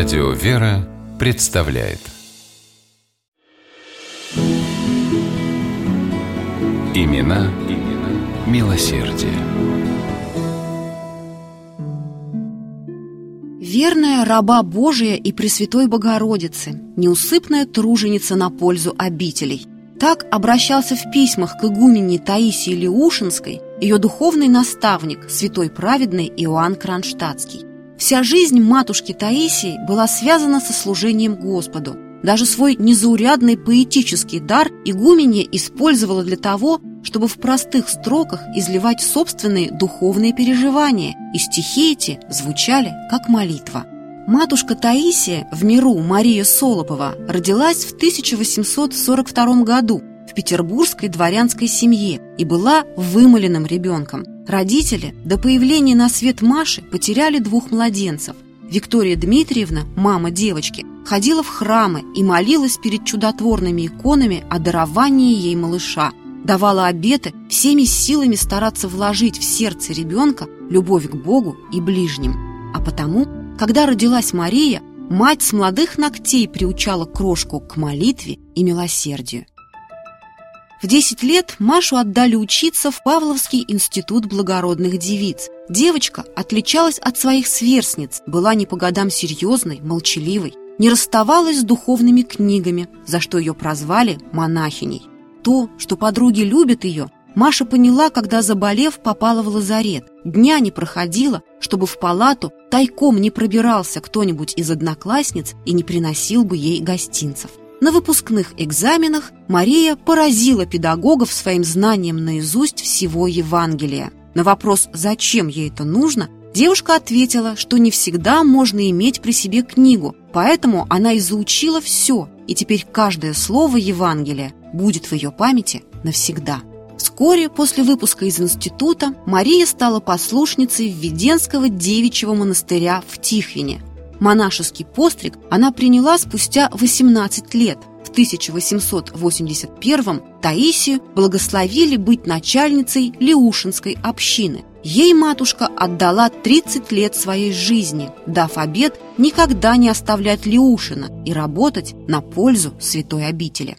Радио «Вера» представляет Имена, имена милосердие. Верная раба Божия и Пресвятой Богородицы, неусыпная труженица на пользу обителей. Так обращался в письмах к игумене Таисии Леушинской ее духовный наставник, святой праведный Иоанн Кронштадтский. Вся жизнь матушки Таисии была связана со служением Господу. Даже свой незаурядный поэтический дар игуменья использовала для того, чтобы в простых строках изливать собственные духовные переживания, и стихи эти звучали как молитва. Матушка Таисия в миру Мария Солопова родилась в 1842 году в петербургской дворянской семье и была вымоленным ребенком. Родители до появления на свет Маши потеряли двух младенцев. Виктория Дмитриевна, мама девочки, ходила в храмы и молилась перед чудотворными иконами о даровании ей малыша. Давала обеты всеми силами стараться вложить в сердце ребенка любовь к Богу и ближним. А потому, когда родилась Мария, мать с молодых ногтей приучала крошку к молитве и милосердию. В 10 лет Машу отдали учиться в Павловский институт благородных девиц. Девочка отличалась от своих сверстниц, была не по годам серьезной, молчаливой, не расставалась с духовными книгами, за что ее прозвали монахиней. То, что подруги любят ее, Маша поняла, когда, заболев, попала в лазарет. Дня не проходило, чтобы в палату тайком не пробирался кто-нибудь из одноклассниц и не приносил бы ей гостинцев. На выпускных экзаменах Мария поразила педагогов своим знанием наизусть всего Евангелия. На вопрос, зачем ей это нужно, девушка ответила, что не всегда можно иметь при себе книгу, поэтому она изучила все, и теперь каждое слово Евангелия будет в ее памяти навсегда. Вскоре после выпуска из института Мария стала послушницей Введенского девичьего монастыря в Тихвине – Монашеский постриг она приняла спустя 18 лет. В 1881 Таисию благословили быть начальницей Леушинской общины. Ей матушка отдала 30 лет своей жизни, дав обет никогда не оставлять Леушина и работать на пользу святой обители.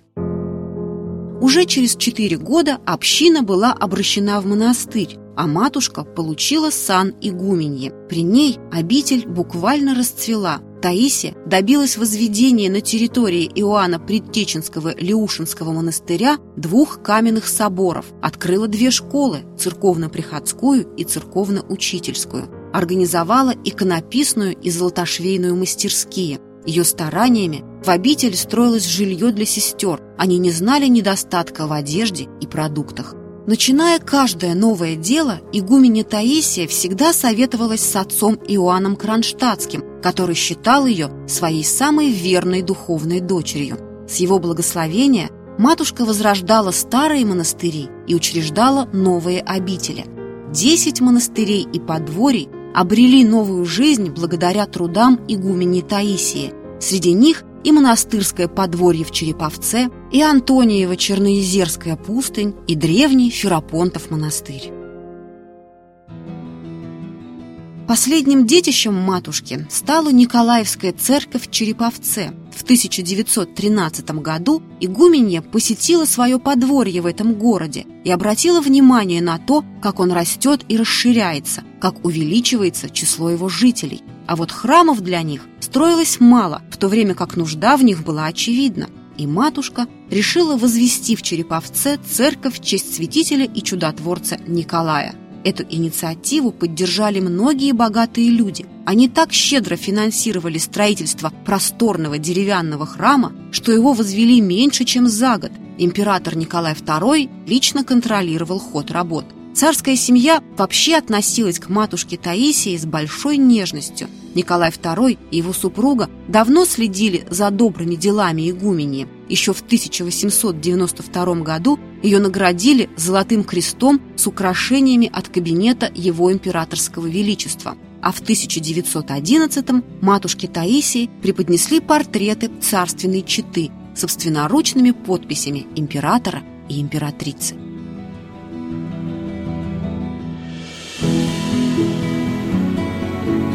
Уже через четыре года община была обращена в монастырь, а матушка получила сан игуменье. При ней обитель буквально расцвела. Таисия добилась возведения на территории Иоанна Предтеченского Леушинского монастыря двух каменных соборов, открыла две школы – церковно-приходскую и церковно-учительскую, организовала иконописную и золотошвейную мастерские. Ее стараниями в обители строилось жилье для сестер, они не знали недостатка в одежде и продуктах. Начиная каждое новое дело, игуменя Таисия всегда советовалась с отцом Иоанном Кронштадтским, который считал ее своей самой верной духовной дочерью. С его благословения матушка возрождала старые монастыри и учреждала новые обители. Десять монастырей и подворий обрели новую жизнь благодаря трудам игумени Таисии. Среди них и монастырское подворье в Череповце, и Антониева Черноезерская пустынь, и древний Ферапонтов монастырь. Последним детищем матушки стала Николаевская церковь в Череповце. В 1913 году игуменья посетила свое подворье в этом городе и обратила внимание на то, как он растет и расширяется, как увеличивается число его жителей. А вот храмов для них строилось мало, в то время как нужда в них была очевидна. И матушка решила возвести в Череповце церковь в честь святителя и чудотворца Николая. Эту инициативу поддержали многие богатые люди. Они так щедро финансировали строительство просторного деревянного храма, что его возвели меньше, чем за год. Император Николай II лично контролировал ход работ. Царская семья вообще относилась к матушке Таисии с большой нежностью. Николай II и его супруга давно следили за добрыми делами игумени. Еще в 1892 году ее наградили золотым крестом с украшениями от кабинета его императорского величества. А в 1911 матушке Таисии преподнесли портреты царственной четы собственноручными подписями императора и императрицы.